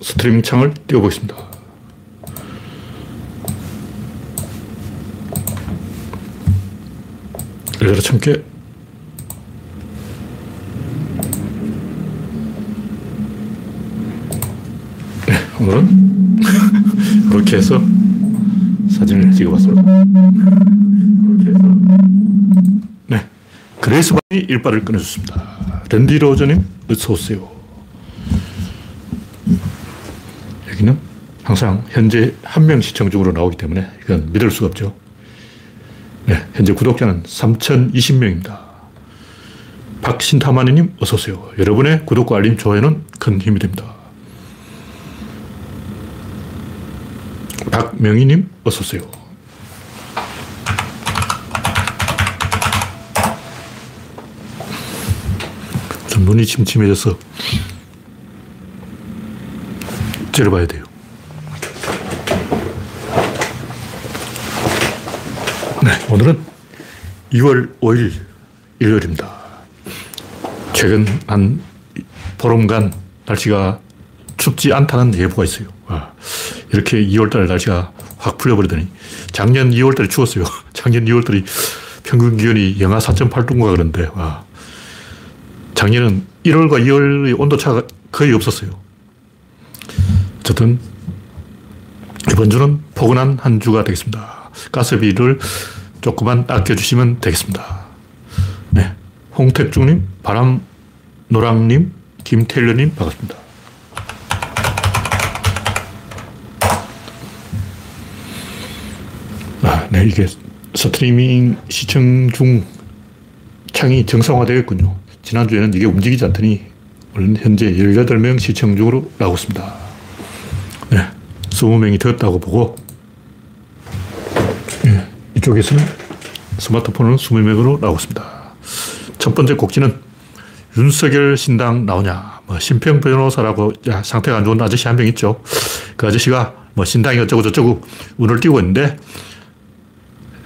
스트리밍 창을 띄워보겠습니다. 열여덟 개 네, 오늘은 이렇게 해서 사진을 찍어봤습니다. 이렇게 해서 네, 일발을 끊어줬습니다. 랜디 로저님 어서 오세요. 여기는 항상 현재 한 명 시청 중으로 나오기 때문에 이건 믿을 수가 없죠. 네, 현재 구독자는 3,020명입니다. 박신타마니님 어서오세요. 여러분의 구독과 알림, 좋아요는 큰 힘이 됩니다. 박명희님 어서오세요. 좀 눈이 침침해져서 째려봐야 돼요. 네, 오늘은 2월 5일 일요일입니다. 최근 한 보름간 날씨가 춥지 않다는 예보가 있어요. 와, 이렇게 2월달 날씨가 확 풀려버리더니 작년 2월달에 추웠어요. 작년 2월달이 평균 기온이 영하 4.8도인가 그런데 와, 작년은 1월과 2월의 온도차가 거의 없었어요. 어쨌든 이번 주는 포근한 한 주가 되겠습니다. 가스비를 조금만 아껴주시면 되겠습니다. 네. 홍택중님, 바람노랑님, 김태일러님, 반갑습니다. 아, 네. 이게 스트리밍 시청 중 창이 정상화되었군요. 지난주에는 이게 움직이지 않더니 현재 18명 시청 중으로 나오고 있습니다. 네. 20명이 되었다고 보고 네. 이쪽에서는 스마트폰은 20명으로 나오고 있습니다. 첫 번째 곡지는 윤석열 신당 나오냐. 뭐 심평 변호사라고 상태가 안 좋은 아저씨 한 명 있죠. 그 아저씨가 뭐 신당이 어쩌고 저쩌고 운을 띄고 있는데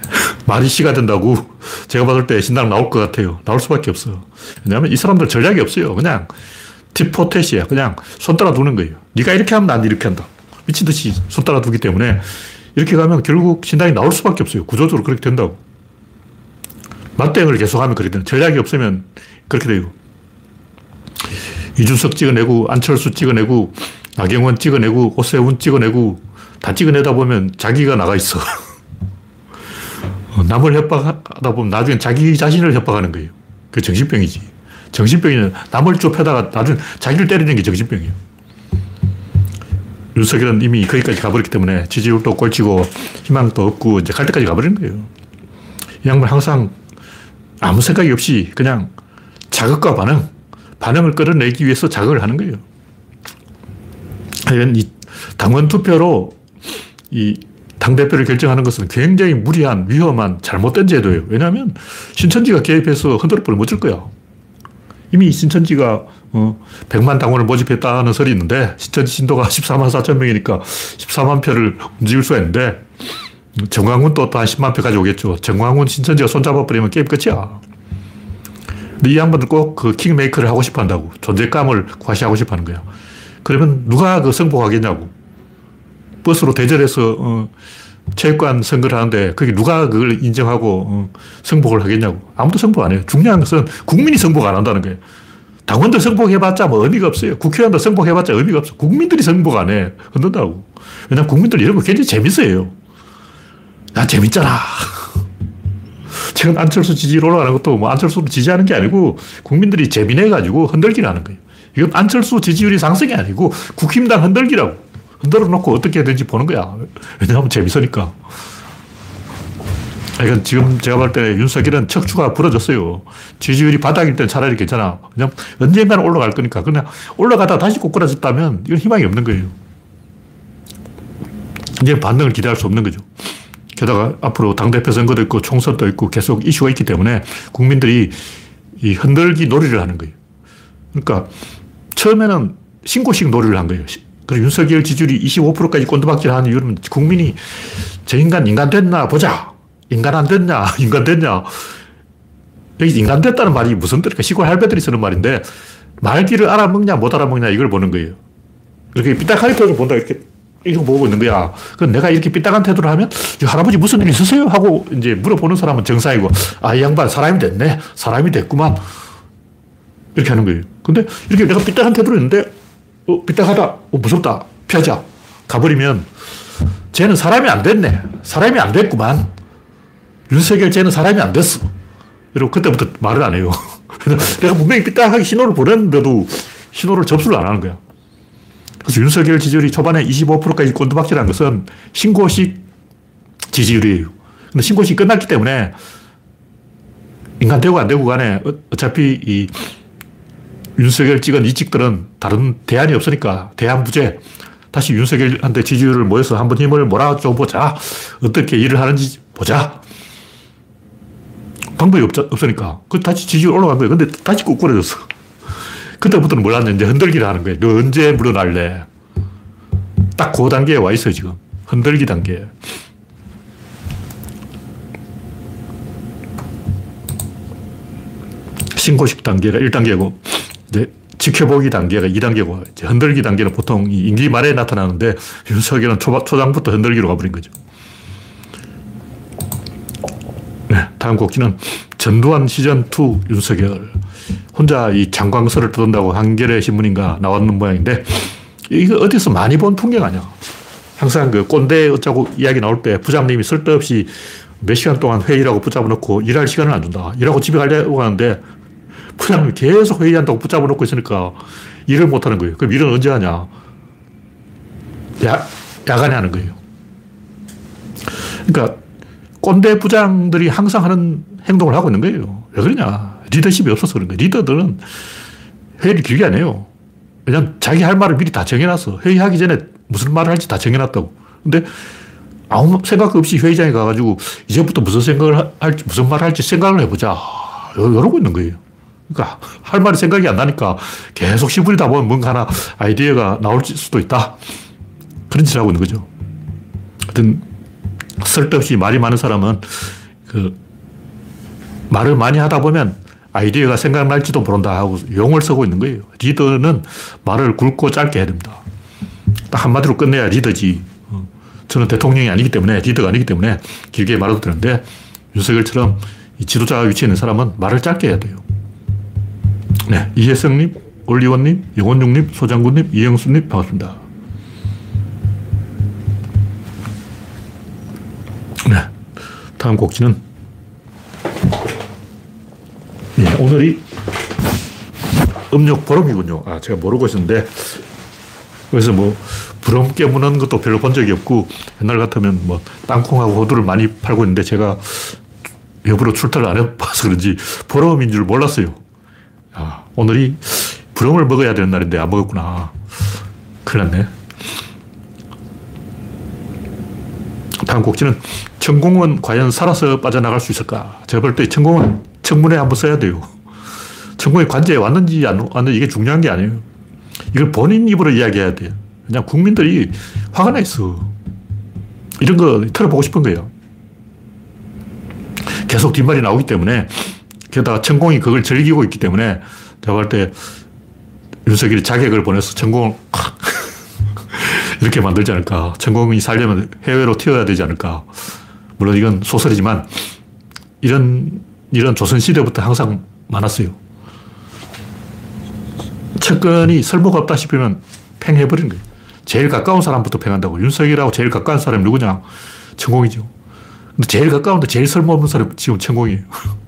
말이 씨가 된다고 제가 봤을 때 신당 나올 것 같아요. 나올 수밖에 없어. 왜냐하면 이 사람들 전략이 없어요. 그냥 티포텟이야. 그냥 손 따라 두는 거예요. 네가 이렇게 하면 난 이렇게 한다. 미친 듯이 손 따라 두기 때문에 이렇게 가면 결국 신당이 나올 수밖에 없어요. 구조적으로 그렇게 된다고. 맞대응을 계속하면 그렇게 되는 전략이 없으면 그렇게 돼요. 이준석 찍어내고 안철수 찍어내고 나경원 찍어내고 오세훈 찍어내고 다 찍어내다 보면 자기가 나가 있어. 남을 협박하다 보면 나중에 자기 자신을 협박하는 거예요. 그 정신병이지. 정신병이는 남을 좁혀다가 나중에 자기를 때리는 게 정신병이에요. 윤석열은 이미 거기까지 가버렸기 때문에 지지율도 꼴찌고 희망도 없고 이제 갈 때까지 가버린 거예요. 이 양반 항상 아무 생각이 없이 그냥 자극과 반응, 반응을 끌어내기 위해서 자극을 하는 거예요. 이 당원 투표로 이 당대표를 결정하는 것은 굉장히 무리한, 위험한, 잘못된 제도예요. 왜냐하면 신천지가 개입해서 흔들어버리면 어쩔 거야. 이미 신천지가 어, 100만 당원을 모집했다는 설이 있는데 신천지 신도가 14만 4천 명이니까 14만 표를 움직일 수가 있는데 정광훈 또한 10만 표 가져오겠죠. 정광훈 신천지가 손잡아버리면 게임 끝이야. 근데 이 양반들 꼭 그 킹메이커를 하고 싶어 한다고. 존재감을 과시하고 싶어 하는 거야. 그러면 누가 그 승복하겠냐고. 버스로 대절해서 어, 체육관 선거를 하는데 거기 누가 그걸 인정하고 어, 승복을 하겠냐고. 아무도 승복 안 해요. 중요한 것은 국민이 승복 안 한다는 거예요. 당원들 승복해봤자 뭐 의미가 없어요. 국회의원들 승복해봤자 의미가 없어. 국민들이 승복 안 해. 흔든다고. 왜냐면 국민들 이런 거 굉장히 재밌어요. 나 재밌잖아. 최근 안철수 지지율 올라가는 것도 뭐 안철수를 지지하는 게 아니고 국민들이 재미내가지고 흔들기를 하는 거예요. 이건 안철수 지지율이 상승이 아니고 국힘당 흔들기라고. 흔들어 놓고 어떻게 되는지 보는 거야. 왜냐하면 재밌으니까. 이건 지금 제가 볼 때 윤석열은 척추가 부러졌어요. 지지율이 바닥일 땐 차라리 괜찮아. 그냥 언젠가는 올라갈 거니까. 그냥 올라가다 다시 꼬꾸라졌다면 이건 희망이 없는 거예요. 이제 반등을 기대할 수 없는 거죠. 게다가 앞으로 당대표 선거도 있고 총선도 있고 계속 이슈가 있기 때문에 국민들이 이 흔들기 놀이를 하는 거예요. 그러니까 처음에는 신고식 놀이를 한 거예요. 그리고 윤석열 지지율이 25%까지 꼰두박질 하는 이유는 국민이 저 인간 인간 됐나 보자. 인간 안 됐냐? 인간 됐냐? 여기 인간 됐다는 말이 무슨 뜻일까? 시골 할배들이 쓰는 말인데 말귀를 알아먹냐 못 알아먹냐 이걸 보는 거예요. 이렇게 삐딱하게 태도를 본다. 이렇게 이거 보고 있는 거야. 그 내가 이렇게 삐딱한 태도를 하면 할아버지 무슨 일 있으세요? 하고 이제 물어보는 사람은 정상이고 아, 이 양반 사람이 됐네. 사람이 됐구만. 이렇게 하는 거예요. 근데 이렇게 내가 삐딱한 태도로 했는데 어, 삐딱하다. 어, 무섭다. 피하자. 가버리면 쟤는 사람이 안 됐네. 사람이 안 됐구만. 윤석열 쟤는 사람이 안 됐어. 그리고 그때부터 말을 안 해요. 내가 분명히 삐딱하게 신호를 보냈는데도 신호를 접수를 안 하는 거야. 그래서 윤석열 지지율이 초반에 25%까지 꼰두박질한 것은 신고식 지지율이에요. 근데 신고식 끝났기 때문에 인간 되고 안 되고 간에 어, 어차피 이 윤석열 찍은 이직들은 다른 대안이 없으니까 대안 부재. 다시 윤석열한테 지지율을 모여서 한번 힘을 몰아줘 보자. 어떻게 일을 하는지 보자. 방법이 없, 없으니까. 그 다시 지지율 올라간 거예요. 근데 다시 ቁ꾸라졌어. 그때부터는 몰랐는데 흔들기를 하는 거예요. 너 언제 물어날래? 딱 그 단계에 와 있어요, 지금. 흔들기 단계. 신고식 단계가 1단계고, 이제 지켜보기 단계가 2단계고, 이제 흔들기 단계는 보통 임기 말에 나타나는데, 윤석열은 초, 초장부터 흔들기로 가버린 거죠. 네, 다음 곡기는 전두환 시즌2 윤석열. 혼자 이 장광설을 떠든다고 한겨레 신문인가 나왔는 모양인데, 이거 어디서 많이 본 풍경 아니야. 항상 그 꼰대 어쩌고 이야기 나올 때 부장님이 쓸데없이 몇 시간 동안 회의라고 붙잡아 놓고 일할 시간을 안 준다. 일하고 집에 가려고 하는데 부장님이 계속 회의한다고 붙잡아 놓고 있으니까 일을 못 하는 거예요. 그럼 일은 언제 하냐? 야, 야간에 하는 거예요. 그러니까 꼰대 부장들이 항상 하는 행동을 하고 있는 거예요. 왜 그러냐? 리더십이 없어서 그런 거예요. 리더들은 회의를 길게 안 해요. 왜냐면 자기 할 말을 미리 다 정해놨어. 회의하기 전에 무슨 말을 할지 다 정해놨다고. 근데 아무 생각 없이 회의장에 가가지고 이제부터 무슨 생각을 할지, 무슨 말을 할지 생각을 해보자. 이러고 있는 거예요. 그러니까 할 말이 생각이 안 나니까 계속 시부리다 보면 뭔가 하나 아이디어가 나올 수도 있다. 그런 짓을 하고 있는 거죠. 하여튼 쓸데없이 말이 많은 사람은 그 말을 많이 하다 보면 아이디어가 생각날지도 모른다 하고 용을 쓰고 있는 거예요. 리더는 말을 굵고 짧게 해야 됩니다. 딱 한마디로 끝내야 리더지. 어. 저는 대통령이 아니기 때문에, 리더가 아니기 때문에 길게 말해도 되는데, 윤석열처럼 지도자 위치에 있는 사람은 말을 짧게 해야 돼요. 네. 이혜성님, 올리원님, 영원중님, 소장군님, 이영수님, 반갑습니다. 네. 다음 곡지는 네, 오늘이 음력 보름이군요. 아, 제가 모르고 있었는데, 그래서 뭐, 부름 깨무는 것도 별로 본 적이 없고, 옛날 같으면 뭐, 땅콩하고 호두를 많이 팔고 있는데, 제가 여부로 출타를 안 해봐서 그런지, 보름인 줄 몰랐어요. 아, 오늘이 부름을 먹어야 되는 날인데, 안 먹었구나. 큰일 났네. 다음 곡지는, 천공은 과연 살아서 빠져나갈 수 있을까? 제가 볼 때 천공은 청문회 한번 써야 돼요. 청문회 관제에 왔는지 안 왔는지 이게 중요한 게 아니에요. 이걸 본인 입으로 이야기해야 돼요. 그냥 국민들이 화가 나 있어. 이런 거 털어보고 싶은 거예요. 계속 뒷말이 나오기 때문에 게다가 천공이 그걸 즐기고 있기 때문에 제가 볼 때 윤석열이 자객을 보내서 천공을 이렇게 만들지 않을까. 천공이 살려면 해외로 튀어야 되지 않을까. 물론 이건 소설이지만 이런 이런 조선시대부터 항상 많았어요. 측근이 설모가 없다 싶으면 팽해버리는 거예요. 제일 가까운 사람부터 팽한다고. 윤석열하고 제일 가까운 사람이 누구냐? 천공이죠. 근데 제일 가까운데 제일 설모없는 사람이 지금 천공이에요.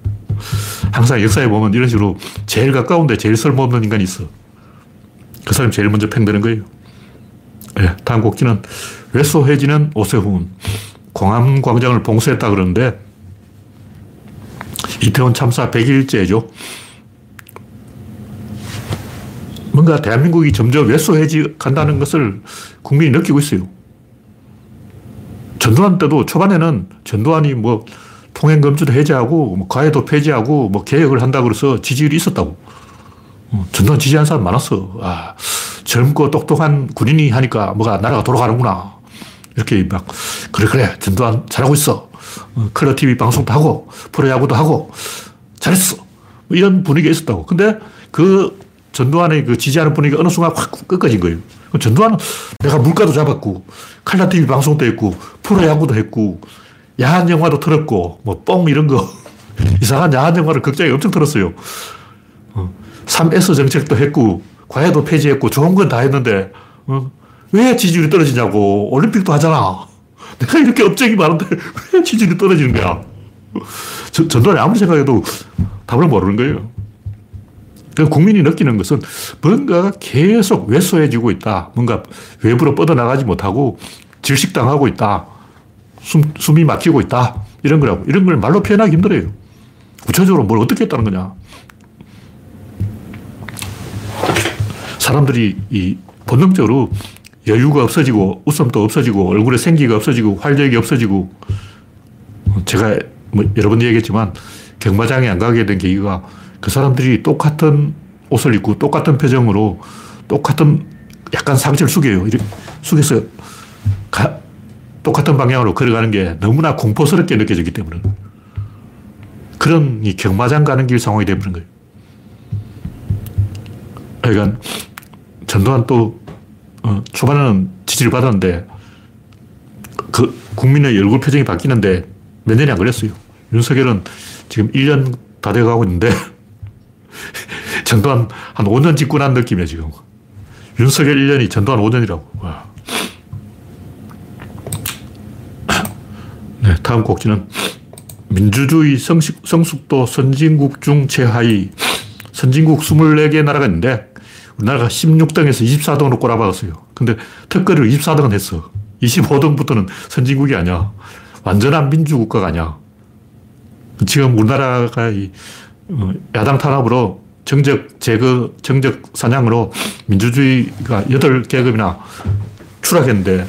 항상 역사에 보면 이런 식으로 제일 가까운데 제일 설모없는 인간이 있어. 그 사람이 제일 먼저 팽되는 거예요. 네, 다음 곡기는 외소해지는 오세훈. 공암 광장을 봉쇄했다 그러는데 이태원 참사 100일째죠. 뭔가 대한민국이 점점 외소해지 간다는 것을 국민이 느끼고 있어요. 전두환 때도 초반에는 전두환이 뭐 통행 금지도 해제하고 뭐 가해도 폐지하고 뭐 개혁을 한다고 그래서 지지율이 있었다고. 어, 전두환 지지한 사람 많았어. 아, 젊고 똑똑한 군인이 하니까 뭐가 나라가 돌아가는구나. 이렇게 막, 그래, 그래. 전두환 잘하고 있어. 어, 컬러 TV 방송도 하고, 프로야구도 하고, 잘했어. 뭐 이런 분위기가 있었다고. 근데 그 전두환의 그 지지하는 분위기가 어느 순간 확 꺾어진 거예요. 전두환은 내가 물가도 잡았고, 칼라 TV 방송도 했고, 프로야구도 했고, 야한 영화도 틀었고, 뭐, 뽕 이런 거. 이상한 야한 영화를 극장에 엄청 틀었어요. 3S 어, 정책도 했고, 과외도 폐지했고, 좋은 건 다 했는데, 어, 왜 지지율이 떨어지냐고. 올림픽도 하잖아. 내가 이렇게 업적이 많은데 왜 지지율이 떨어지는 거야. 전두환이 아무리 생각해도 답을 모르는 거예요. 국민이 느끼는 것은 뭔가 계속 왜소해지고 있다. 뭔가 외부로 뻗어나가지 못하고 질식당하고 있다. 숨, 숨이 막히고 있다. 이런 거라고. 이런 걸 말로 표현하기 힘들어요. 구체적으로 뭘 어떻게 했다는 거냐. 사람들이 이 본능적으로 여유가 없어지고 웃음도 없어지고 얼굴에 생기가 없어지고 활력이 없어지고 제가 뭐 여러 번 얘기했지만 경마장에 안 가게 된 계기가 그 사람들이 똑같은 옷을 입고 똑같은 표정으로 똑같은 약간 상체를 숙여요. 이렇게 숙여서 가, 똑같은 방향으로 걸어가는 게 너무나 공포스럽게 느껴지기 때문에 그런 이 경마장 가는 길 상황이 되버린 거예요. 그러니까 전두환 또 어, 초반에는 지지를 받았는데 그 국민의 얼굴 표정이 바뀌는데 몇 년이 안 걸렸어요. 윤석열은 지금 1년 다 돼가고 있는데 전두환 한 5년 집권한 느낌이야 지금. 윤석열 1년이 전두환 5년이라고. 와. 네, 다음 곡지는 민주주의 성식, 성숙도 선진국 중 최하위 선진국 24개 나라가 있는데 우리나라가 16등에서 24등으로 꼬라박았어요. 근데 특거리를 24등은 했어. 25등부터는 선진국이 아니야. 완전한 민주국가가 아니야. 지금 우리나라가 이 어, 야당 탄압으로 정적 제거, 정적 사냥으로 민주주의가 8계급이나 추락했는데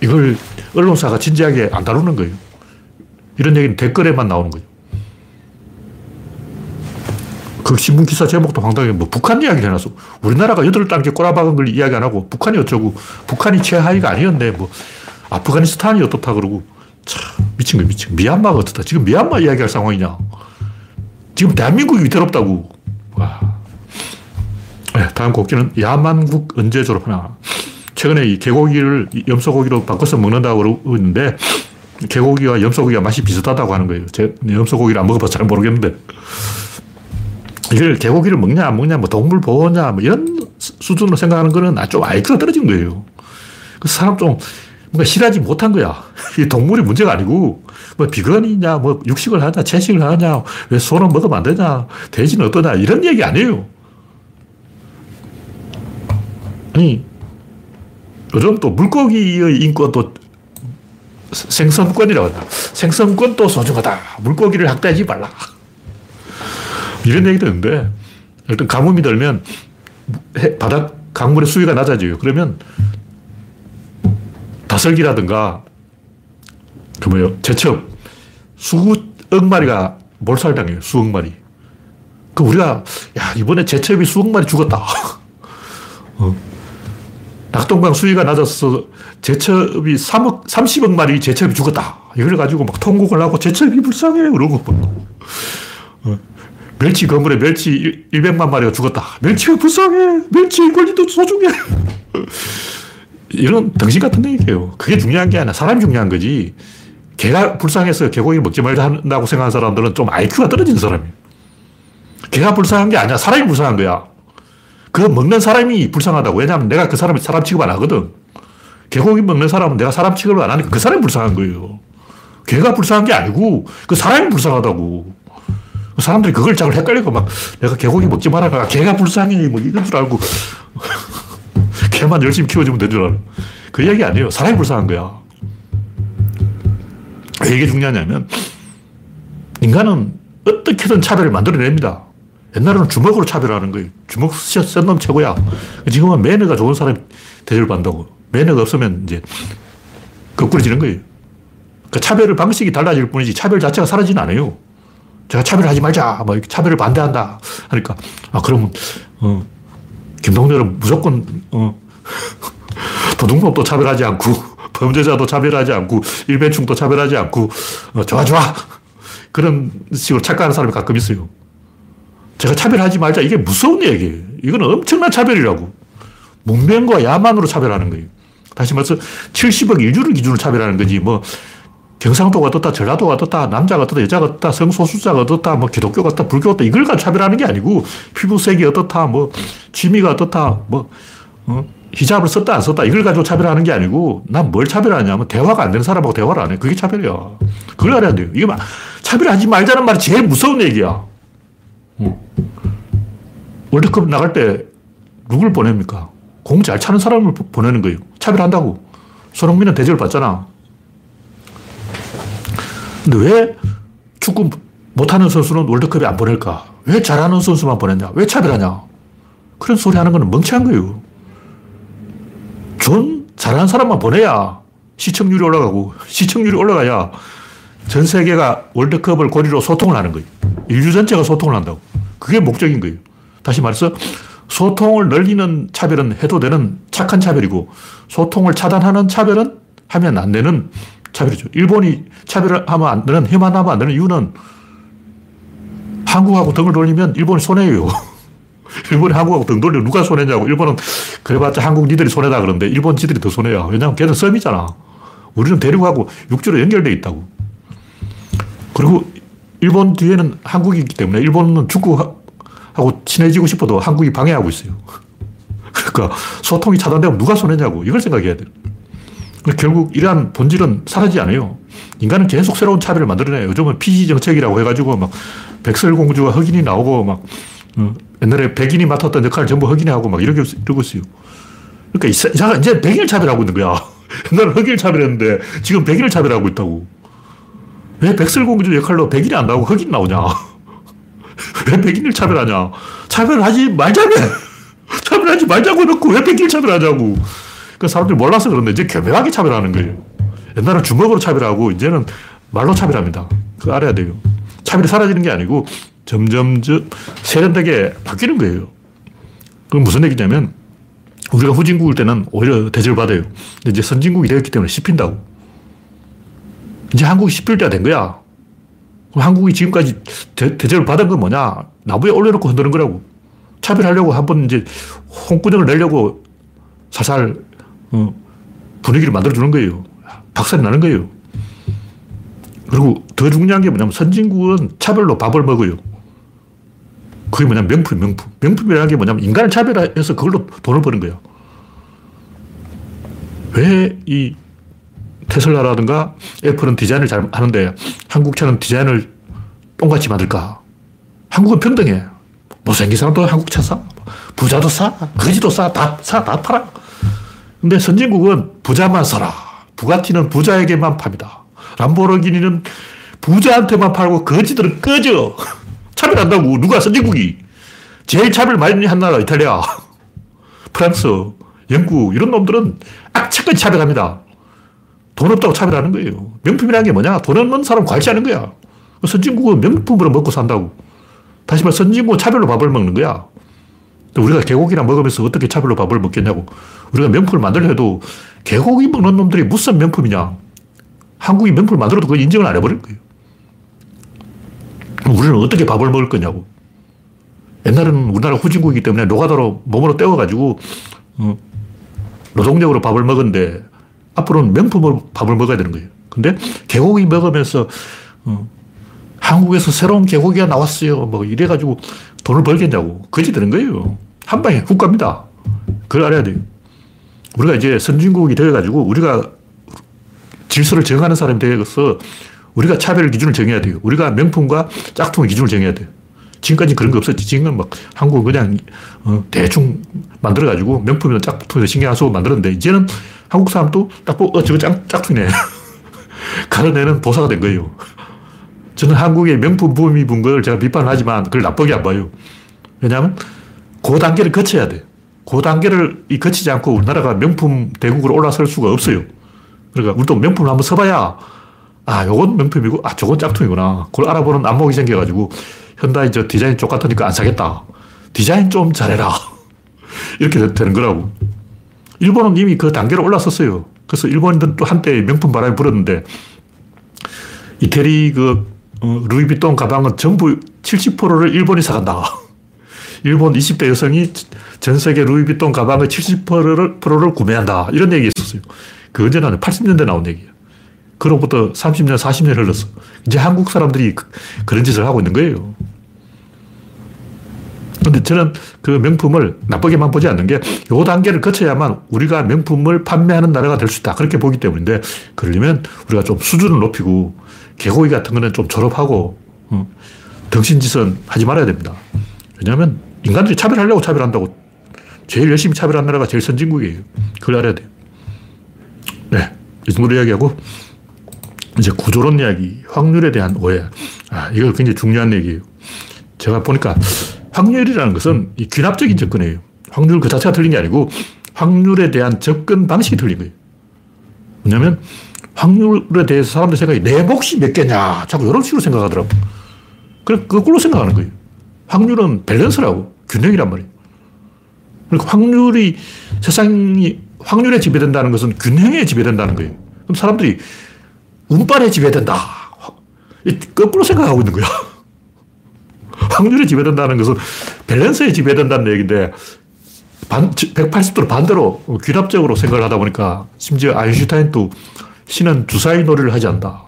이걸 언론사가 진지하게 안 다루는 거예요. 이런 얘기는 댓글에만 나오는 거예요. 그 신문 기사 제목도 황당해. 뭐 북한 이야기를 해놨어. 우리나라가 여덟 단계 꼬라박은 걸 이야기 안 하고 북한이 어쩌고 북한이 최하위가 아니었네. 뭐 아프가니스탄이 어떻다 그러고 참 미친 거 미친 거. 미얀마가 어떻다. 지금 미얀마 이야기할 상황이냐. 지금 대한민국이 위태롭다고. 와. 네, 다음 곡기는 야만국 언제 졸업하나. 최근에 이 개고기를 염소고기로 바꿔서 먹는다고 그러고 있는데 개고기와 염소고기가 맛이 비슷하다고 하는 거예요. 제 염소고기를 안 먹어봐서 잘 모르겠는데. 이걸 개고기를 먹냐 안 먹냐 뭐 동물 보호냐 뭐 이런 수준으로 생각하는 거는 좀 IQ가 떨어진 거예요. 그 사람 좀 뭔가 실하지 못한 거야. 이 동물이 문제가 아니고 뭐 비건이냐 뭐 육식을 하냐 채식을 하냐 왜 소는 먹으면 안 되냐 돼지는 어떠냐 이런 얘기 아니에요. 아니 요즘 또 물고기의 인권도 생선권이라고 한다. 생선권도 소중하다. 물고기를 학대하지 말라. 이런 얘기도 있는데, 일단 가뭄이 들면 바닥 강물의 수위가 낮아져요. 그러면 다슬기라든가 그 뭐요 제첩 수억 마리가 몰살당해요. 수억 마리. 그 우리가 야 이번에 제첩이 수억 마리 죽었다. 어. 낙동강 수위가 낮아서 제첩이 3억 30억 마리 제첩이 죽었다. 이걸 가지고 막 통곡을 하고 제첩이 불쌍해 그러고 어. 멸치 건물에 멸치 100만 마리가 죽었다. 멸치가 불쌍해. 멸치 권리도 소중해. 이런 덩신 같은 얘기예요. 그게 중요한 게 아니라 사람이 중요한 거지. 개가 불쌍해서 개고기 먹지 말자 한다고 생각하는 사람들은 좀 IQ가 떨어진 사람이에요. 개가 불쌍한 게 아니라 사람이 불쌍한 거야. 그 먹는 사람이 불쌍하다고. 왜냐하면 내가 그 사람을 사람 취급 안 하거든. 개고기 먹는 사람은 내가 사람 취급을 안 하니까 그 사람이 불쌍한 거예요. 개가 불쌍한 게 아니고 그 사람이 불쌍하다고. 사람들이 그걸 자꾸 헷갈리고 막 내가 개고기 먹지 말아가 개가 불쌍해 뭐 이런 줄 알고 개만 열심히 키워주면 되는 줄 알아. 그 이야기 아니에요. 사람이 불쌍한 거야. 왜 이게 중요하냐면 인간은 어떻게든 차별을 만들어냅니다. 옛날에는 주먹으로 차별하는 거예요. 주먹 센 놈 최고야. 지금은 매너가 좋은 사람이 대접을 받는다고. 매너가 없으면 이제 거꾸로지는 거예요. 그러니까 차별 방식이 달라질 뿐이지 차별 자체가 사라지는 않아요. 제가 차별하지 말자. 뭐 차별을 반대한다. 하니까, 아, 그러면, 어, 김동렬은 무조건, 어, 도둑놈도 차별하지 않고, 범죄자도 차별하지 않고, 일배충도 차별하지 않고, 어, 좋아, 좋아. 그런 식으로 착각하는 사람이 가끔 있어요. 제가 차별하지 말자. 이게 무서운 얘기예요. 이건 엄청난 차별이라고. 문명과 야만으로 차별하는 거예요. 다시 말해서 70억 인류를 기준으로 차별하는 거지. 뭐 경상도가 어떻다, 전라도가 어떻다, 남자가 어떻다, 여자가 어떻다, 성소수자가 어떻다, 뭐 기독교가 어떻다, 불교가 어떻다, 이걸 가지고 차별하는 게 아니고 피부색이 어떻다, 뭐 취미가 어떻다, 뭐 어? 히잡을 썼다 안 썼다 이걸 가지고 차별하는 게 아니고 난 뭘 차별하냐면 대화가 안 되는 사람하고 대화를 안 해. 그게 차별이야. 그걸 알아야 돼요. 이게 막 차별하지 말자는 말이 제일 무서운 얘기야. 어. 월드컵 나갈 때 누굴 보냅니까? 공 잘 차는 사람을 보내는 거예요. 차별한다고. 손흥민은 대접을 받잖아. 근데 왜 축구 못하는 선수는 월드컵에 안 보낼까? 왜 잘하는 선수만 보냈냐? 왜 차별하냐? 그런 소리 하는 건 멍청한 거예요. 전 잘하는 사람만 보내야 시청률이 올라가고 시청률이 올라가야 전 세계가 월드컵을 고리로 소통을 하는 거예요. 인류 전체가 소통을 한다고. 그게 목적인 거예요. 다시 말해서 소통을 늘리는 차별은 해도 되는 착한 차별이고 소통을 차단하는 차별은 하면 안 되는 차별이죠. 일본이 차별을 하면 안 되는, 해만하면 안 되는 이유는 한국하고 등을 돌리면 일본이 손해예요. 일본이 한국하고 등 돌려 누가 손해냐고. 일본은 그래봤자 한국 니들이 손해다 그러는데 일본 지들이 더 손해야. 왜냐하면 걔는 썸이잖아. 우리는 대륙하고 육지로 연결돼 있다고. 그리고 일본 뒤에는 한국이 있기 때문에 일본은 축구하고 친해지고 싶어도 한국이 방해하고 있어요. 그러니까 소통이 차단되면 누가 손해냐고. 이걸 생각해야 돼. 결국 이러한 본질은 사라지지 않아요. 인간은 계속 새로운 차별을 만들어내요. 요즘은 PC 정책이라고 해가지고 막 백설공주가 흑인이 나오고 막 어, 옛날에 백인이 맡았던 역할을 전부 흑인이 하고 막 이러고, 있어요. 그러니까 이제 백인을 차별하고 있는 거야. 옛날에 흑인을 차별했는데 지금 백인을 차별하고 있다고. 왜 백설공주 역할로 백인이 안 나오고 흑인 나오냐? 왜 백인을 차별하냐? 차별하지 말자며! 차별하지 말자고 해놓고 왜 백인을 차별하자고. 그 사람들이 몰라서 그런데 이제 교묘하게 차별하는 거예요. 옛날에 주먹으로 차별하고 이제는 말로 차별합니다. 그거 알아야 돼요. 차별이 사라지는 게 아니고 점점 세련되게 바뀌는 거예요. 그건 무슨 얘기냐면 우리가 후진국일 때는 오히려 대접을 받아요. 근데 이제 선진국이 되었기 때문에 씹힌다고. 이제 한국이 씹힐 때가 된 거야. 그럼 한국이 지금까지 대, 접을 받은 건 뭐냐? 나무에 올려놓고 흔드는 거라고. 차별하려고 한 번 이제 홍구정을 내려고 살살 어, 분위기를 만들어주는 거예요. 박살이 나는 거예요. 그리고 더 중요한 게 뭐냐면 선진국은 차별로 밥을 먹어요. 그게 뭐냐면 명품, 명품. 명품이라는 게 뭐냐면 인간을 차별해서 그걸로 돈을 버는 거예요. 왜이 테슬라라든가 애플은 디자인을 잘 하는데 한국 차는 디자인을 똥같이 만들까? 한국은 평등해. 못생긴 사람도 한국 차 사. 부자도 사. 거지도 사. 다 사. 다 팔아. 근데 선진국은 부자만 사라. 부가티는 부자에게만 팝니다. 람보르기니는 부자한테만 팔고 거지들은 꺼져. 차별한다고. 누가 선진국이. 제일 차별 많이 한 나라 이탈리아, 프랑스, 영국 이런 놈들은 악착같이 차별합니다. 돈 없다고 차별하는 거예요. 명품이라는 게 뭐냐? 돈 없는 사람 괄시하는 거야. 선진국은 명품으로 먹고 산다고. 다시 말해 선진국은 차별로 밥을 먹는 거야. 우리가 개고기랑 먹으면서 어떻게 차별로 밥을 먹겠냐고. 우리가 명품을 만들려 해도 개고기 먹는 놈들이 무슨 명품이냐. 한국이 명품을 만들어도 그 인정을 안 해버릴 거예요. 우리는 어떻게 밥을 먹을 거냐고. 옛날에는 우리나라 후진국이기 때문에 노가다로 몸으로 때워가지고 어, 노동력으로 밥을 먹었는데 앞으로는 명품으로 밥을 먹어야 되는 거예요. 근데 개고기 먹으면서 어, 한국에서 새로운 개고기가 나왔어요. 뭐 이래가지고 돈을 벌겠냐고. 거지 되는 거예요. 한 방에 훅 갑니다. 그걸 알아야 돼요. 우리가 이제 선진국이 되어가지고 우리가 질서를 정하는 사람이 되어서 우리가 차별 기준을 정해야 돼요. 우리가 명품과 짝퉁의 기준을 정해야 돼요. 지금까지 그런 거 없었지. 지금은 막 한국은 그냥 어, 대충 만들어가지고 명품이나 짝퉁에 신경 안 쓰고 만들었는데 이제는 한국 사람도 딱 보고 어, 저거 짝, 짝퉁이네. 가려내는 보사가 된 거예요. 저는 한국의 명품 붐이 분 걸 제가 비판하지만 그걸 나쁘게 안 봐요. 왜냐하면 그 단계를 거쳐야 돼. 그 단계를 거치지 않고 우리나라가 명품 대국으로 올라설 수가 없어요. 그러니까 우리도 명품을 한번 써봐야 아, 요건 명품이고, 아, 저건 짝퉁이구나. 그걸 알아보는 안목이 생겨가지고, 현다이 저 디자인 똑같으니까 안 사겠다. 디자인 좀 잘해라. 이렇게 되는 거라고. 일본은 이미 그 단계로 올라섰어요. 그래서 일본인들은 또 한때 명품 바람이 불었는데, 이태리 그, 어, 루이비통 가방은 전부 70%를 일본이 사간다. 일본 20대 여성이 전 세계 루이비통 가방의 70%를 구매한다. 이런 얘기 있었어요. 그 언제나 80년대 나온 얘기예요. 그로부터 30년, 40년 흘렀어. 이제 한국 사람들이 그, 그런 짓을 하고 있는 거예요. 근데 저는 그 명품을 나쁘게만 보지 않는 게, 요 단계를 거쳐야만 우리가 명품을 판매하는 나라가 될 수 있다. 그렇게 보기 때문인데, 그러려면 우리가 좀 수준을 높이고, 개고기 같은 거는 좀 졸업하고, 어, 덩신짓은 하지 말아야 됩니다. 왜냐하면 인간들이 차별하려고 차별한다고 제일 열심히 차별한 나라가 제일 선진국이에요. 그걸 알아야 돼요. 네. 이 정도로 이야기하고, 이제 구조론 이야기, 확률에 대한 오해. 아, 이거 굉장히 중요한 얘기예요. 제가 보니까 확률이라는 것은 이 귀납적인 접근이에요. 확률 그 자체가 틀린 게 아니고 확률에 대한 접근 방식이 틀린 거예요. 왜냐면 확률에 대해서 사람들 생각이 내 몫이 몇 개냐. 자꾸 이런 식으로 생각하더라고. 그래, 거꾸로 생각하는 거예요. 확률은 밸런스라고. 균형이란 말이에요. 그러니까 확률이, 세상이 확률에 지배된다는 것은 균형에 지배된다는 거예요. 그럼 사람들이 운빨에 지배된다. 거꾸로 생각하고 있는 거야. 확률에 지배된다는 것은 밸런스에 지배된다는 얘기인데, 반, 180도로 반대로 귀납적으로 생각을 하다 보니까 심지어 아인슈타인도 신은 주사위 놀이를 하지 않다.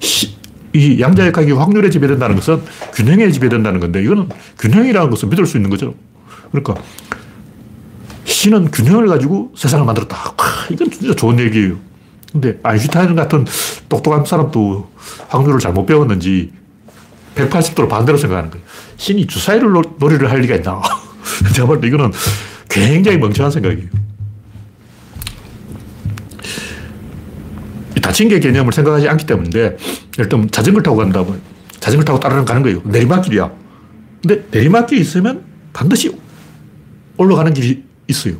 시, 이 양자역학이 확률에 지배된다는 것은 균형에 지배된다는 건데 이거는 균형이라는 것을 믿을 수 있는 거죠. 그러니까 신은 균형을 가지고 세상을 만들었다. 아, 이건 진짜 좋은 얘기예요. 근데 아인슈타인 같은 똑똑한 사람도 확률을 잘못 배웠는지 180도로 반대로 생각하는 거예요. 신이 주사위를 놀이를 할 리가 있나. 제가 볼때 이거는 굉장히 멍청한 생각이에요. 다친 게 개념을 생각하지 않기 때문인데, 예를 들면 자전거 타고 간다 면 자전거 타고 따르릉 가는 거예요. 내리막길이야. 근데 내리막길이 있으면 반드시 올라가는 길이 있어요.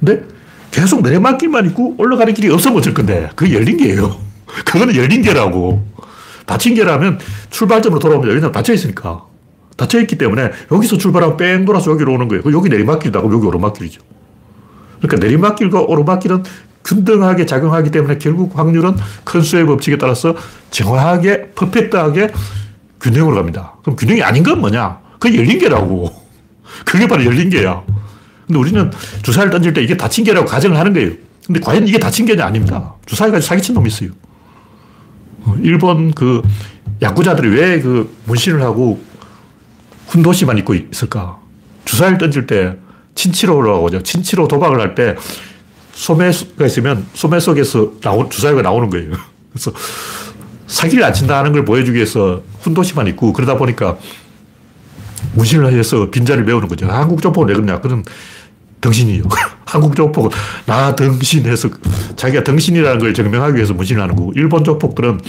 근데 계속 내리막길만 있고 올라가는 길이 없으면 어쩔 건데, 그게 열린 게예요. 그거는 열린 게라고. 닫힌 게라면 출발점으로 돌아오면 여기는 닫혀 있으니까. 닫혀 있기 때문에 여기서 출발하면 뺑 돌아서 여기로 오는 거예요. 여기 내리막길이다. 그럼 여기 오르막길이죠. 그러니까 내리막길과 오르막길은 균등하게 작용하기 때문에 결국 확률은 큰 수의 법칙에 따라서 정확하게, 퍼펙트하게 균형으로 갑니다. 그럼 균형이 아닌 건 뭐냐? 그게 열린 게라고. 그게 바로 열린 게야. 근데 우리는 주사를 던질 때 이게 닫힌 게라고 가정을 하는 거예요. 근데 과연 이게 닫힌 게냐? 아닙니다. 주사위 가지고 사기친 놈이 있어요. 어, 일본 그 야구자들이 왜 그 문신을 하고 훈도시만 입고 있을까? 주사를 던질 때 친치로라고 하죠. 친치로 도박을 할 때 소매가 있으면 소매 속에서 나온, 주사위가 나오는 거예요. 그래서 사기를 안 친다는 걸 보여주기 위해서 훈도시만 있고 그러다 보니까 문신을 해서 빈자를 메우는 거죠. 한국 조폭은 왜 그러냐. 그건 덩신이요. 한국 조폭은 나 덩신해서 자기가 덩신이라는 걸 증명하기 위해서 문신을 하는 거고 일본 조폭들은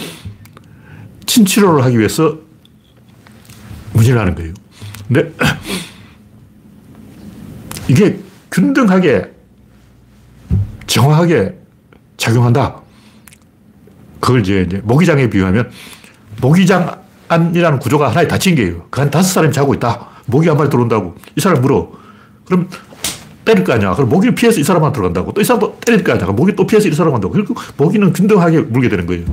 친치료를 하기 위해서 문신을 하는 거예요. 근데 이게 균등하게 정확하게 작용한다. 그걸 이제, 이제 모기장에 비유하면 모기장 안이라는 구조가 하나에 닫힌 게예요. 그 한 다섯 사람이 자고 있다. 모기 한 마리 들어온다고. 이 사람 물어. 그럼 때릴 거 아니야. 그럼 모기를 피해서 이 사람만 들어간다고. 또 이 사람도 때릴 거 아니야. 모기 또 피해서 이 사람 간다고. 그리고 모기는 균등하게 물게 되는 거예요.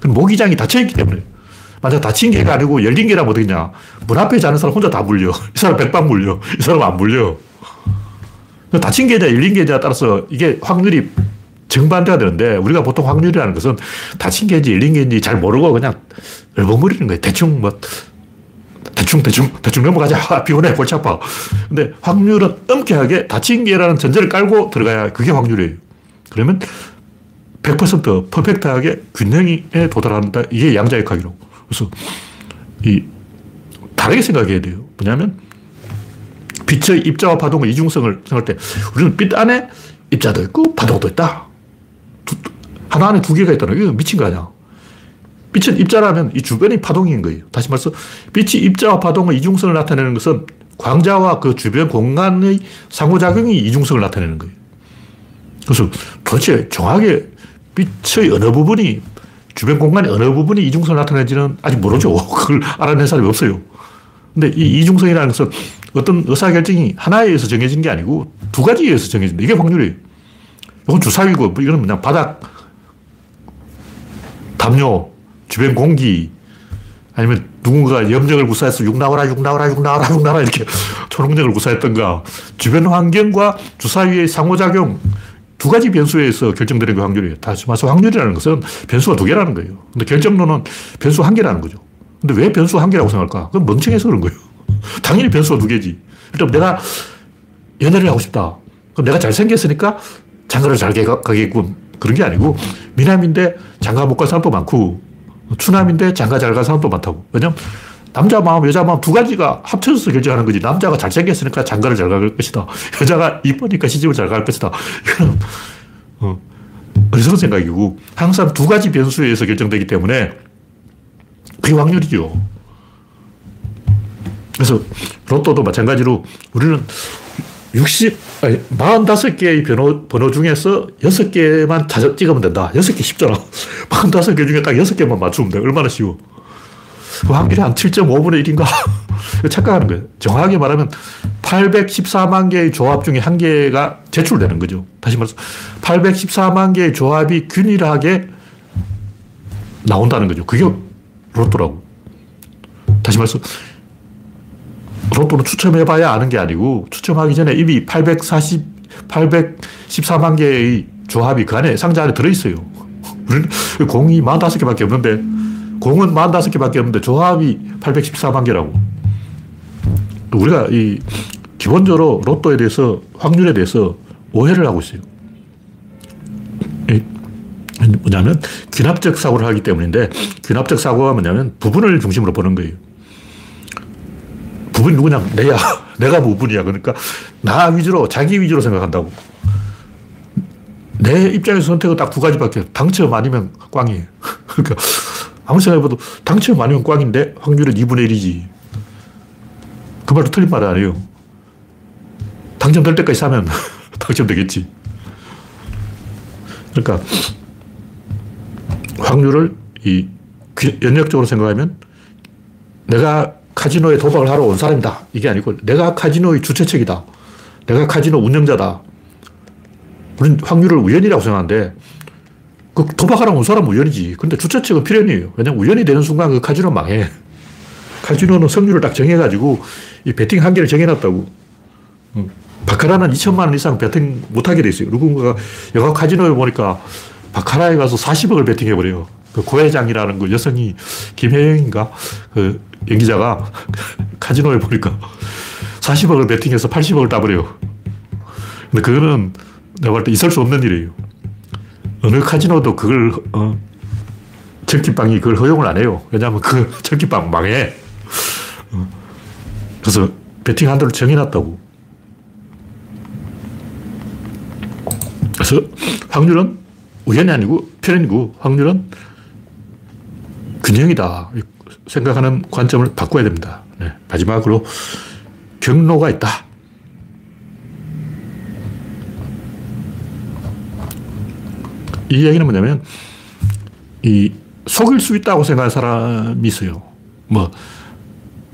그럼 모기장이 닫혀있기 때문에. 만약 닫힌 개가 아니고 열린 개라면 어떻겠냐. 문 앞에 자는 사람 혼자 다 물려. 이 사람 백방 물려. 이 사람 안 물려. 닫힌 계좌, 열린 계좌에 따라서 이게 확률이 정반대가 되는데 우리가 보통 확률이라는 것은 닫힌 계좌, 열린 계좌인지 잘 모르고 그냥 얼버무리는 거예요. 대충 뭐 대충 대충 대충 넘어가자. 아, 피곤해 골치 아파. 근데 확률은 엄격하게 닫힌 계라는 전제를 깔고 들어가야 그게 확률이에요. 그러면 100% 퍼펙트하게 균형에 도달한다. 이게 양자역학이라고. 그래서 이 다르게 생각해야 돼요. 뭐냐면 빛의 입자와 파동의 이중성을 생각할 때 우리는 빛 안에 입자도 있고 파동도 있다. 두, 하나 안에 두 개가 있다는 이거 미친 거 아니야. 빛은 입자라면 이 주변이 파동인 거예요. 다시 말해서 빛이 입자와 파동의 이중성을 나타내는 것은 광자와 그 주변 공간의 상호작용이 이중성을 나타내는 거예요. 그래서 도대체 정확하게 빛의 어느 부분이 주변 공간의 어느 부분이 이중성을 나타내는지는 아직 모르죠. 그걸 알아낸 사람이 없어요. 근데 이 이중성이라는 것은 어떤 의사결정이 하나에 의해서 정해진 게 아니고 두 가지에 의해서 정해진다. 이게 확률이에요. 이건 주사위고, 뭐 이거는 그냥 바닥, 담요, 주변 공기, 아니면 누군가 염력을 구사해서 육 나와라, 육 나와라, 육 나와라, 육 나와라 이렇게 초능력을 구사했던가 주변 환경과 주사위의 상호작용 두 가지 변수에 의해서 결정되는 그 확률이에요. 다시 말해서 확률이라는 것은 변수가 두 개라는 거예요. 근데 결정론은 변수 한 개라는 거죠. 근데 왜 변수 한 개라고 생각할까? 그건 멍청해서 그런 거예요. 당연히 변수가 두 개지. 일단 내가 연애를 하고 싶다. 그럼 내가 잘생겼으니까 장가를 잘 가겠군. 그런 게 아니고 미남인데 장가 못갈 사람도 많고 추남인데 장가 잘갈 사람도 많다고. 왜냐면 남자 마음, 여자 마음 두 가지가 합쳐서 결정하는 거지. 남자가 잘생겼으니까 장가를 잘 갈 것이다. 여자가 이쁘니까 시집을 잘 갈 것이다. 이건, 어, 어리석은 생각이고, 항상 두 가지 변수에 의해서 결정되기 때문에 그게 확률이죠. 그래서 로또도 마찬가지로 우리는 60, 아니, 45개의 번호, 번호 중에서 6개만 찾아 찍으면 된다. 6개 쉽잖아. 45개 중에 딱 6개만 맞추면 돼. 얼마나 쉬워. 그 확률이 한 7.5분의 1인가? 착각하는 거예요. 정확하게 말하면 814만 개의 조합 중에 한 개가 제출되는 거죠. 다시 말해서 814만 개의 조합이 균일하게 나온다는 거죠. 그게 로또라고. 다시 말해서 로또는 추첨해봐야 아는 게 아니고 추첨하기 전에 이미 840, 814만 개의 조합이 그 안에 상자 안에 들어있어요. 우리는 공이 45개밖에 없는데 공은 45개밖에 없는데 조합이 814만 개라고. 우리가 이 기본적으로 로또에 대해서 확률에 대해서 오해를 하고 있어요. 뭐냐면 귀납적 사고를 하기 때문인데 귀납적 사고가 뭐냐면 부분을 중심으로 보는 거예요. 부분이 누구냐? 내야. 내가 부분이야. 그러니까 나 위주로, 자기 위주로 생각한다고. 내 입장에서 선택은 딱 두 가지밖에 당첨 아니면 꽝이에요. 그러니까 아무 생각해봐도 당첨 아니면 꽝인데 확률은 2분의 1이지. 그 말도 틀린 말 아니에요. 당첨될 때까지 사면 당첨되겠지. 그러니까 확률을 이 연역적으로 생각하면 내가 카지노에 도박을 하러 온 사람이다. 이게 아니고 내가 카지노의 주최측이다. 내가 카지노 운영자다. 우리는 확률을 우연이라고 생각하는데 그 도박하러 온 사람은 우연이지. 근데 주최측은 필연이에요. 왜냐면 우연이 되는 순간 그 카지노 망해. 카지노는 성률을 딱 정해가지고 이 베팅 한계를 정해놨다고. 바카라는 2천만 원 이상 베팅 못하게 돼 있어요. 누군가가 영화 카지노에 보니까 바카라에 가서 40억을 베팅해버려요. 그 고회장이라는 그 여성이 김혜영인가 그 연기자가 카지노에 보니까 40억을 베팅해서 80억을 따버려요. 근데 그거는 내가 볼 때 있을 수 없는 일이에요. 어느 카지노도 그걸, 어, 철기빵이 그걸 허용을 안 해요. 왜냐하면 그 철기빵 망해. 어. 그래서 베팅 한도를 정해놨다고. 그래서 확률은 우연이 아니고 편이고 확률은 균형이다. 생각하는 관점을 바꿔야 됩니다. 네. 마지막으로 경로가 있다. 이 얘기는 뭐냐면, 이 속일 수 있다고 생각하는 사람이 있어요. 뭐,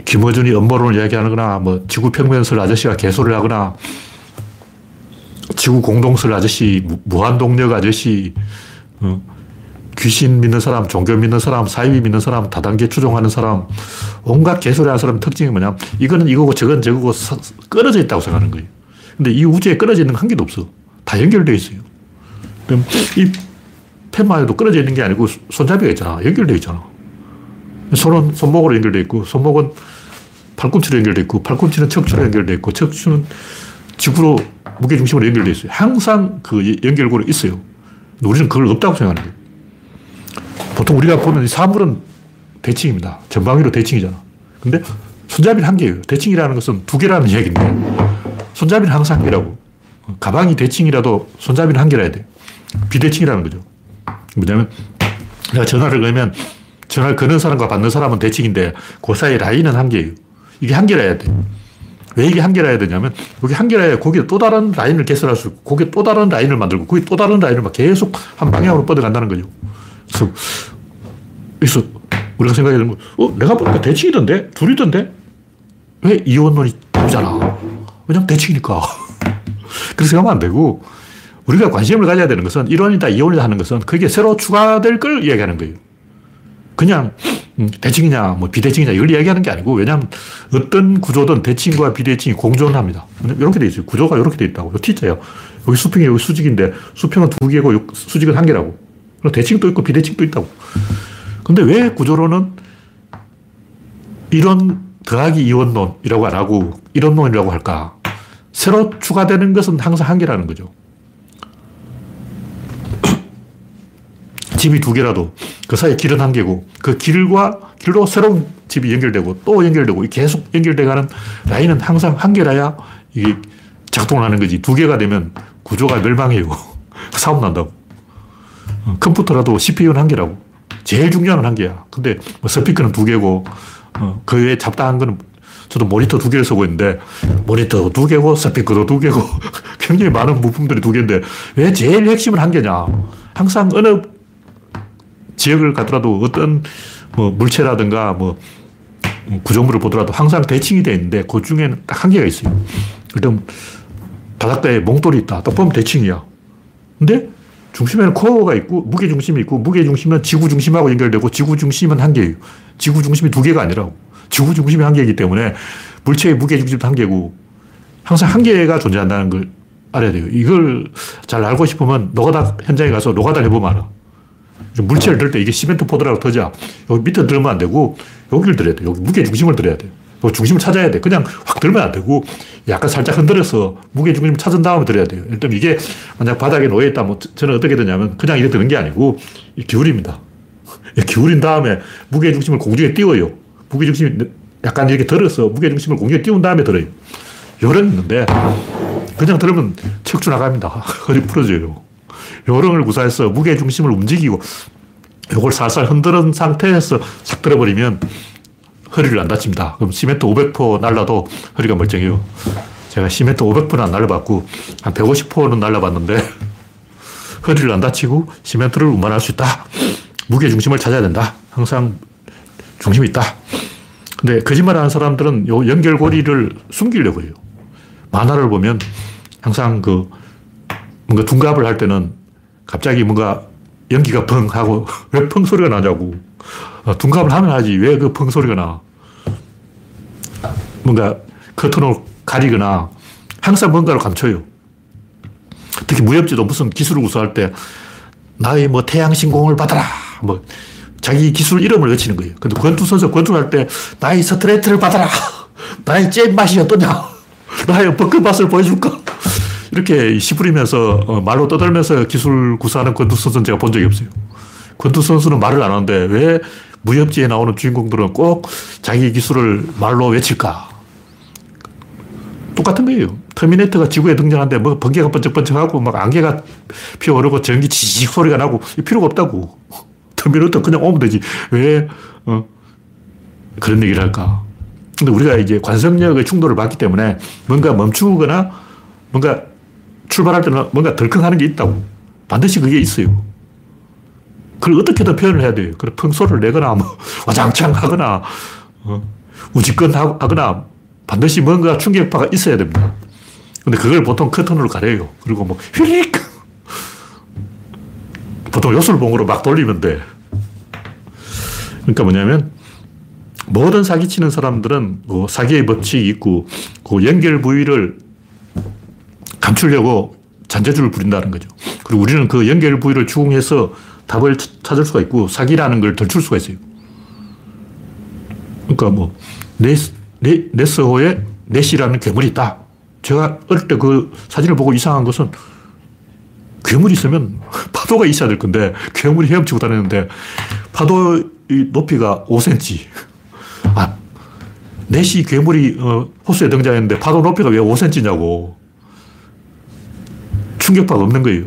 김어준이 음모론을 이야기하거나, 뭐, 지구 평면설 아저씨가 개소를 하거나, 지구 공동설 아저씨, 무한동력 아저씨, 어, 귀신 믿는 사람, 종교 믿는 사람, 사이비 믿는 사람, 다단계 추종하는 사람, 온갖 개소리 하는 사람 특징이 뭐냐 이거는 이거고 저건 저거고 서, 끊어져 있다고 생각하는 거예요. 근데 이 우주에 끊어져 있는 한 개도 없어. 다 연결되어 있어요. 그럼 이 펜만 해도 끊어져 있는 게 아니고 손잡이가 있잖아. 연결되어 있잖아. 손은 손목으로 연결되어 있고, 손목은 팔꿈치로 연결되어 있고, 팔꿈치는 척추로 연결되어 있고, 척추는 지구로 무게중심으로 연결되어 있어요. 항상 그 연결고리 있어요. 우리는 그걸 없다고 생각하는 거예요. 보통 우리가 보는 사물은 대칭입니다. 전방위로 대칭이잖아. 근데 손잡이는 한 개예요. 대칭이라는 것은 두 개라는 이야기인데 손잡이는 항상 한 개라고. 가방이 대칭이라도 손잡이는 한 개라 야 돼. 비대칭이라는 거죠. 뭐냐면 내가 전화를 걸면 전화를 거는 사람과 받는 사람은 대칭인데 그 사이 라인은 한 개예요. 이게 한 개라 야 돼. 왜 이게 한 개라 해야 되냐면 여기 한 개라 해야 거기에 또 다른 라인을 개설할 수 있고 거기에 또 다른 라인을 만들고 거기 또 다른 라인을 막 계속 한 방향으로 뻗어간다는 거죠. 그래서, 그래서 우리가 생각해 보면, 어, 내가 보니까 대칭이던데? 둘이던데? 왜 이원론이 나오잖아. 왜냐면 대칭이니까. 그렇게 생각하면 안 되고, 우리가 관심을 가져야 되는 것은 1원이다, 2원이다 하는 것은 그게 새로 추가될 걸 이야기하는 거예요. 그냥 음, 대칭이냐, 뭐 비대칭이냐, 이걸 이야기하는 게 아니고, 왜냐하면 어떤 구조든 대칭과 비대칭이 공존합니다. 이렇게 돼 있어요. 구조가 이렇게 돼 있다고. T자예요. 여기 수평이 여기 수직인데, 수평은 두 개고, 수직은 한 개라고. 대칭도 있고, 비대칭도 있다고. 근데 왜 구조로는 이런 더하기 이원론이라고 안 하고, 이론론이라고 할까? 새로 추가되는 것은 항상 한 개라는 거죠. 집이 두 개라도 그 사이에 길은 한 개고 그 길과 길로 새로운 집이 연결되고 또 연결되고 계속 연결돼가는 라인은 항상 한 개라야 이게 작동을 하는 거지. 두 개가 되면 구조가 멸망해요. 사업 난다고. 어, 컴퓨터라도 CPU는 한 개라고. 제일 중요한 건 한 개야. 근데 뭐 스피커는 두 개고 어, 그 외에 잡다한 거는 저도 모니터 두 개를 쓰고 있는데 모니터 두 개고 스피커도 두 개고 굉장히 많은 부품들이 두 개인데 왜 제일 핵심은 한 개냐. 항상 어느 지역을 가더라도 어떤 뭐 물체라든가 뭐 구조물을 보더라도 항상 대칭이 되어 있는데 그 중에는 딱 한계가 있어요. 일단 바닷가에 몽돌이 있다. 딱 보면 대칭이야. 근데 중심에는 코어가 있고 무게 중심이 있고 무게 중심은 지구 중심하고 연결되고 지구 중심은 한 개예요. 지구 중심이 두 개가 아니라고. 지구 중심이 한 개이기 때문에 물체의 무게 중심도 한 개고 항상 한 개가 존재한다는 걸 알아야 돼요. 이걸 잘 알고 싶으면 노가다 현장에 가서 노가다를 해보면 알아. 물체를 들 때 이게 시멘트 포대라고 쳐. 여기 밑에 들면 안 되고 여기를 들어야 돼. 여기 무게 중심을 들어야 돼. 중심을 찾아야 돼. 그냥 확 들면 안 되고 약간 살짝 흔들어서 무게 중심을 찾은 다음에 들어야 돼요. 일단 이게 만약 바닥에 놓여 있다면 저는 어떻게 되냐면 그냥 이렇게 드는 게 아니고 기울입니다. 기울인 다음에 무게 중심을 공중에 띄워요. 무게 중심이 약간 이렇게 들어서 무게 중심을 공중에 띄운 다음에 들어요. 요령 있는데 그냥 들으면 척추 나갑니다. 허리 부러져요. 요령을 구사해서 무게 중심을 움직이고 요걸 살살 흔드는 상태에서 싹 들어버리면 허리를 안 다칩니다. 그럼 시멘트 500포 날라도 허리가 멀쩡해요. 제가 시멘트 500포는 안 날려봤고 한 150포는 날려봤는데 허리를 안 다치고 시멘트를 운반할 수 있다. 무게 중심을 찾아야 된다. 항상 중심이 있다. 근데 거짓말 하는 사람들은 요 연결고리를 숨기려고 해요. 만화를 보면 항상 그 뭔가 둔갑을 할 때는 갑자기 뭔가 연기가 펑 하고 왜 펑 소리가 나냐고. 어, 둔갑을 하면 하지 왜 그 펑 소리가 나. 뭔가 커튼을 가리거나 항상 뭔가를 감춰요. 특히 무협지도 무슨 기술을 구사할 때 나의 뭐 태양 신공을 받아라. 뭐 자기 기술 이름을 외치는 거예요. 근데 권투 선수 권투할 때 나의 스트레이트를 받아라. 나의 잽 맛이 어떠냐. 나의 어퍼컷 맛을 보여줄까. 이렇게 시부리면서 어, 말로 떠들면서 기술 구사하는 권투 선수는 제가 본 적이 없어요. 권투 선수는 말을 안 하는데 왜 무협지에 나오는 주인공들은 꼭 자기 기술을 말로 외칠까? 똑같은 거예요. 터미네이터가 지구에 등장하는데 뭐 번개가 번쩍번쩍하고 막 안개가 피어오르고 전기 지직 소리가 나고 필요가 없다고. 터미네이터 그냥 오면 되지. 왜, 어, 그런 얘기를 할까? 근데 우리가 이제 관성력의 충돌을 받기 때문에 뭔가 멈추거나 뭔가 출발할 때는 뭔가 덜컹하는 게 있다고. 반드시 그게 있어요. 그걸 어떻게든 표현을 해야 돼요. 그래, 평소를 내거나, 뭐, 와장창 하거나, 어, 우직건 하거나, 반드시 뭔가 충격파가 있어야 됩니다. 근데 그걸 보통 커튼으로 가려요. 그리고 뭐, 휘릭! 보통 요술봉으로 막 돌리면 돼. 그러니까 뭐냐면, 모든 사기치는 사람들은 그 사기의 법칙이 있고, 그 연결 부위를 감추려고 잔재주를 부린다는 거죠. 그리고 우리는 그 연결 부위를 추궁해서 답을 찾을 수가 있고 사기라는 걸 덜 출 수가 있어요. 그러니까 뭐 네스, 네, 네스호에 네시라는 괴물이 있다. 제가 어릴 때 그 사진을 보고 이상한 것은 괴물이 있으면 파도가 있어야 될 건데 괴물이 헤엄치고 다니는데 파도의 높이가 5cm. 아, 네시 괴물이 어, 호수에 등장했는데 파도 높이가 왜 5cm냐고. 충격파가 없는 거예요.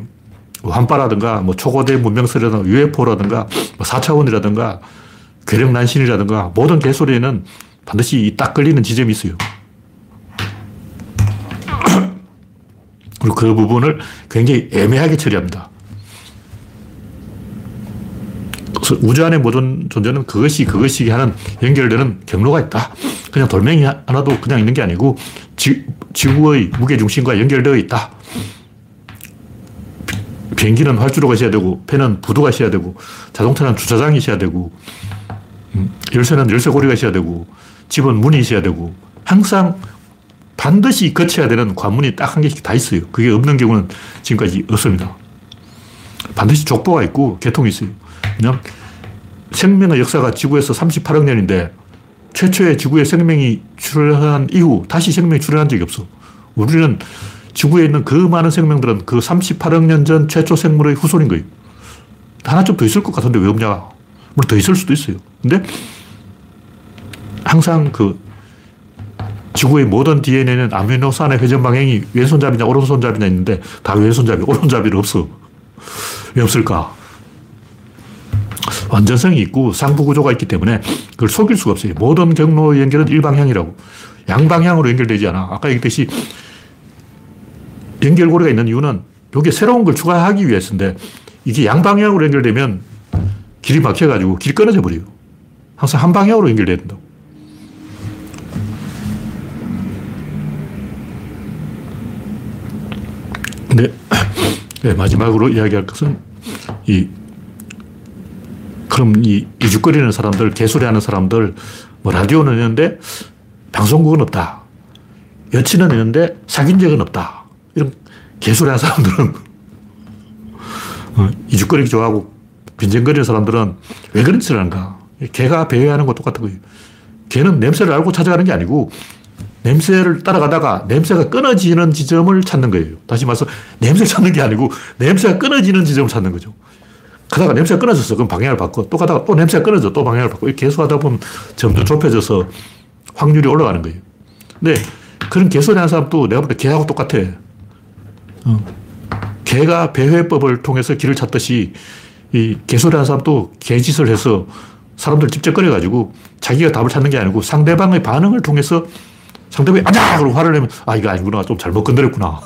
환파라든가, 뭐 초고대 문명설이라든가, UFO라든가, 뭐 4차원이라든가, 괴력난신이라든가, 모든 개소리에는 반드시 딱 걸리는 지점이 있어요. 그리고 그 부분을 굉장히 애매하게 처리합니다. 우주 안의 모든 존재는 그것이 그것이 하는 연결되는 경로가 있다. 그냥 돌멩이 하나도 그냥 있는 게 아니고 지, 지구의 무게중심과 연결되어 있다. 비행기는 활주로가 있어야 되고, 배는 부두가 있어야 되고, 자동차는 주차장이 있어야 되고, 음, 열쇠는 열쇠 고리가 있어야 되고, 집은 문이 있어야 되고, 항상 반드시 거쳐야 되는 관문이 딱 한 개씩 다 있어요. 그게 없는 경우는 지금까지 없습니다. 반드시 족보가 있고 개통이 있어요. 그냥 생명의 역사가 지구에서 38억 년인데 최초의 지구에 생명이 출현한 이후 다시 생명이 출현한 적이 없어. 우리는 지구에 있는 그 많은 생명들은 그 38억 년 전 최초 생물의 후손인 거예요. 하나 좀더 있을 것 같은데 왜 없냐. 물론 더 있을 수도 있어요. 근데 항상 그 지구의 모든 DNA는 아미노산의 회전 방향이 왼손잡이냐 오른손잡이냐 있는데 다 왼손잡이, 오른손잡이는 없어. 왜 없을까? 완전성이 있고 상부 구조가 있기 때문에 그걸 속일 수가 없어요. 모든 경로 연결은 일방향이라고. 양방향으로 연결되지 않아. 아까 얘기했듯이 연결고리가 있는 이유는 여기에 새로운 걸 추가하기 위해서인데 이게 양방향으로 연결되면 길이 막혀가지고 길이 끊어져 버려요. 항상 한 방향으로 연결돼야 된다고. 네, 마지막으로 이야기할 것은 이 그럼 이 이죽거리는 사람들, 개소리하는 사람들, 뭐 라디오는 있는데 방송국은 없다. 여친은 있는데 사귄 적은 없다. 개소리하는 사람들은 어, 이죽거리기 좋아하고 빈정거리는 사람들은 왜 그런 짓을 하는가? 개가 배회하는 것 똑같은 거예요. 개는 냄새를 알고 찾아가는 게 아니고 냄새를 따라가다가 냄새가 끊어지는 지점을 찾는 거예요. 다시 말해서 냄새를 찾는 게 아니고 냄새가 끊어지는 지점을 찾는 거죠. 가다가 냄새가 끊어졌어. 그럼 방향을 바꿔. 또 가다가 또 냄새가 끊어져. 또 방향을 바꿔. 계속 하다 보면 점점 좁혀져서 확률이 올라가는 거예요. 근데 그런 개소리 하는 사람도 내가 볼 때 개하고 똑같아. 어. 개가 배회법을 통해서 길을 찾듯이 이 개소리 하는 사람도 개짓을 해서 사람들 찝쩍거려가지고 자기가 답을 찾는 게 아니고 상대방의 반응을 통해서 상대방이 아자! 그러고 화를 내면 아, 이거 아니구나. 좀 잘못 건드렸구나.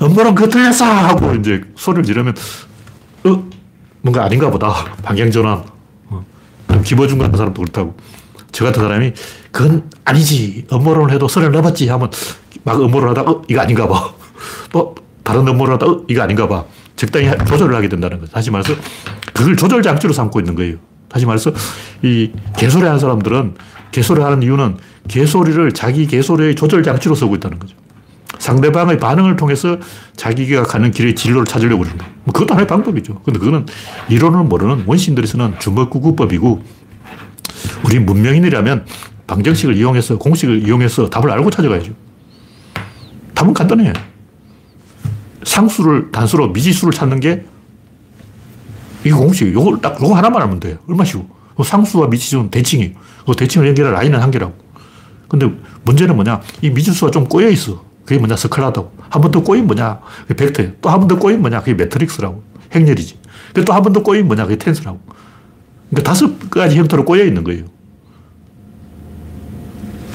엄마는 그거 틀렸어! 하고 이제 소리를 지르면 어? 뭔가 아닌가 보다. 방향전환. 어. 김어준 같은 사람도 그렇다고. 저 같은 사람이 그건 아니지. 업무론을 해도 선을 넘었지 하면 막 업무를 하다 어? 이거 아닌가 봐. 또 다른 업무를 하다 어? 이거 아닌가 봐. 적당히 조절을 하게 된다는 거죠. 다시 말해서 그걸 조절 장치로 삼고 있는 거예요. 다시 말해서 이 개소리 하는 사람들은 개소리 하는 이유는 개소리를 자기 개소리의 조절 장치로 쓰고 있다는 거죠. 상대방의 반응을 통해서 자기가 가는 길의 진로를 찾으려고 그러는 거예요. 뭐 그것도 하나의 방법이죠. 근데 그거는 이론을 모르는 원신들이 쓰는 주먹구구법이고 우리 문명인이라면 방정식을 이용해서 공식을 이용해서 답을 알고 찾아가야죠. 답은 간단해요. 상수를 단수로 미지수를 찾는 게 이게 공식. 요걸 딱, 요거 하나만 알면 돼요. 얼마나 쉬워. 상수와 미지수는 대칭이에요. 그 대칭을 연결할 라인은 한 개라고. 근데 문제는 뭐냐. 이 미지수가 좀 꼬여 있어. 그게 뭐냐. 스칼라라고. 한 번 더 꼬인 뭐냐. 그게 벡터예요. 또 한 번 더 꼬인 뭐냐. 그게 매트릭스라고. 행렬이지. 또 한 번 더 꼬인 뭐냐. 그게 텐서라고. 그러니까 다섯 가지 형태로 꼬여 있는 거예요.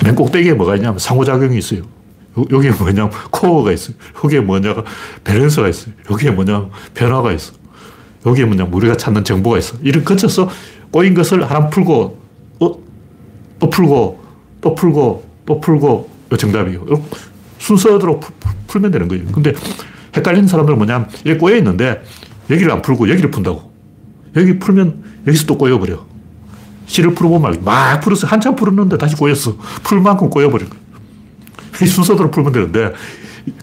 맨 꼭대기에 뭐가 있냐면 상호작용이 있어요. 여기에 뭐냐면 코어가 있어요. 여기에 뭐냐 밸런스가 있어요. 여기에 뭐냐 변화가 있어. 여기에 뭐냐 우리가 찾는 정보가 있어. 이를 거쳐서 꼬인 것을 하나 풀고 어? 또 풀고 또 풀고 또 풀고 이 정답이에요. 순서대로 풀, 면 되는 거예요. 근데 헷갈리는 사람들은 뭐냐면 여기 꼬여 있는데 여기를 안 풀고 여기를 푼다고. 여기 풀면 여기서 또 꼬여버려. 실을 풀어보면 막 풀었어. 한참 풀었는데 다시 꼬였어. 풀 만큼 꼬여버린. 이 순서대로 풀면 되는데,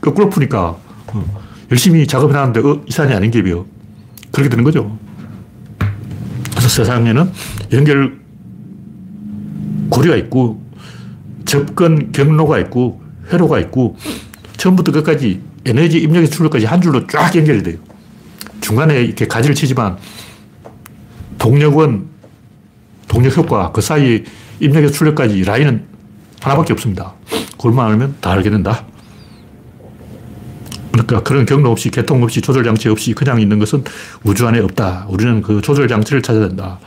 거꾸로 푸니까, 어, 열심히 작업해 놨는데, 어, 이 산이 아닌 게비요. 그렇게 되는 거죠. 그래서 세상에는 연결 고리가 있고, 접근 경로가 있고, 회로가 있고, 처음부터 끝까지 에너지 입력의 출력까지 한 줄로 쫙 연결이 돼요. 중간에 이렇게 가지를 치지만, 동력원, 동력 효과, 그 사이 입력의 출력까지 라인은 하나밖에 없습니다. 그걸만 알면 다 알게 된다. 그러니까 그런 경로 없이, 개통 없이, 조절 장치 없이 그냥 있는 것은 우주 안에 없다. 우리는 그 조절 장치를 찾아야 된다.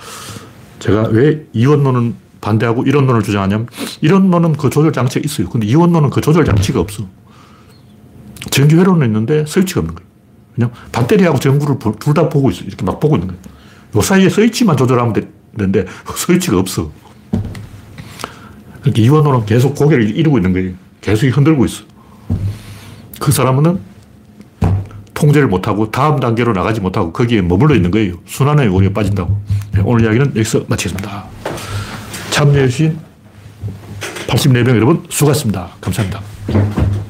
제가 왜 이원론은 반대하고 이론론을 주장하냐면, 이론론은 그 조절 장치가 있어요. 근데 이원론은 그 조절 장치가 없어. 전기 회로는 있는데 스위치가 없는 거예요. 그냥 배터리하고 전구를 둘 다 보고 있어. 이렇게 막 보고 있는 거예요. 요 사이에 스위치만 조절하면 되는데, 스위치가 없어. 그러니까 이원호는 계속 고개를 이루고 있는 거예요. 계속 흔들고 있어. 그 사람은 통제를 못하고 다음 단계로 나가지 못하고 거기에 머물러 있는 거예요. 순환에 우리가 빠진다고. 네, 오늘 이야기는 여기서 마치겠습니다. 참여해주신 84명 여러분 수고하셨습니다. 감사합니다.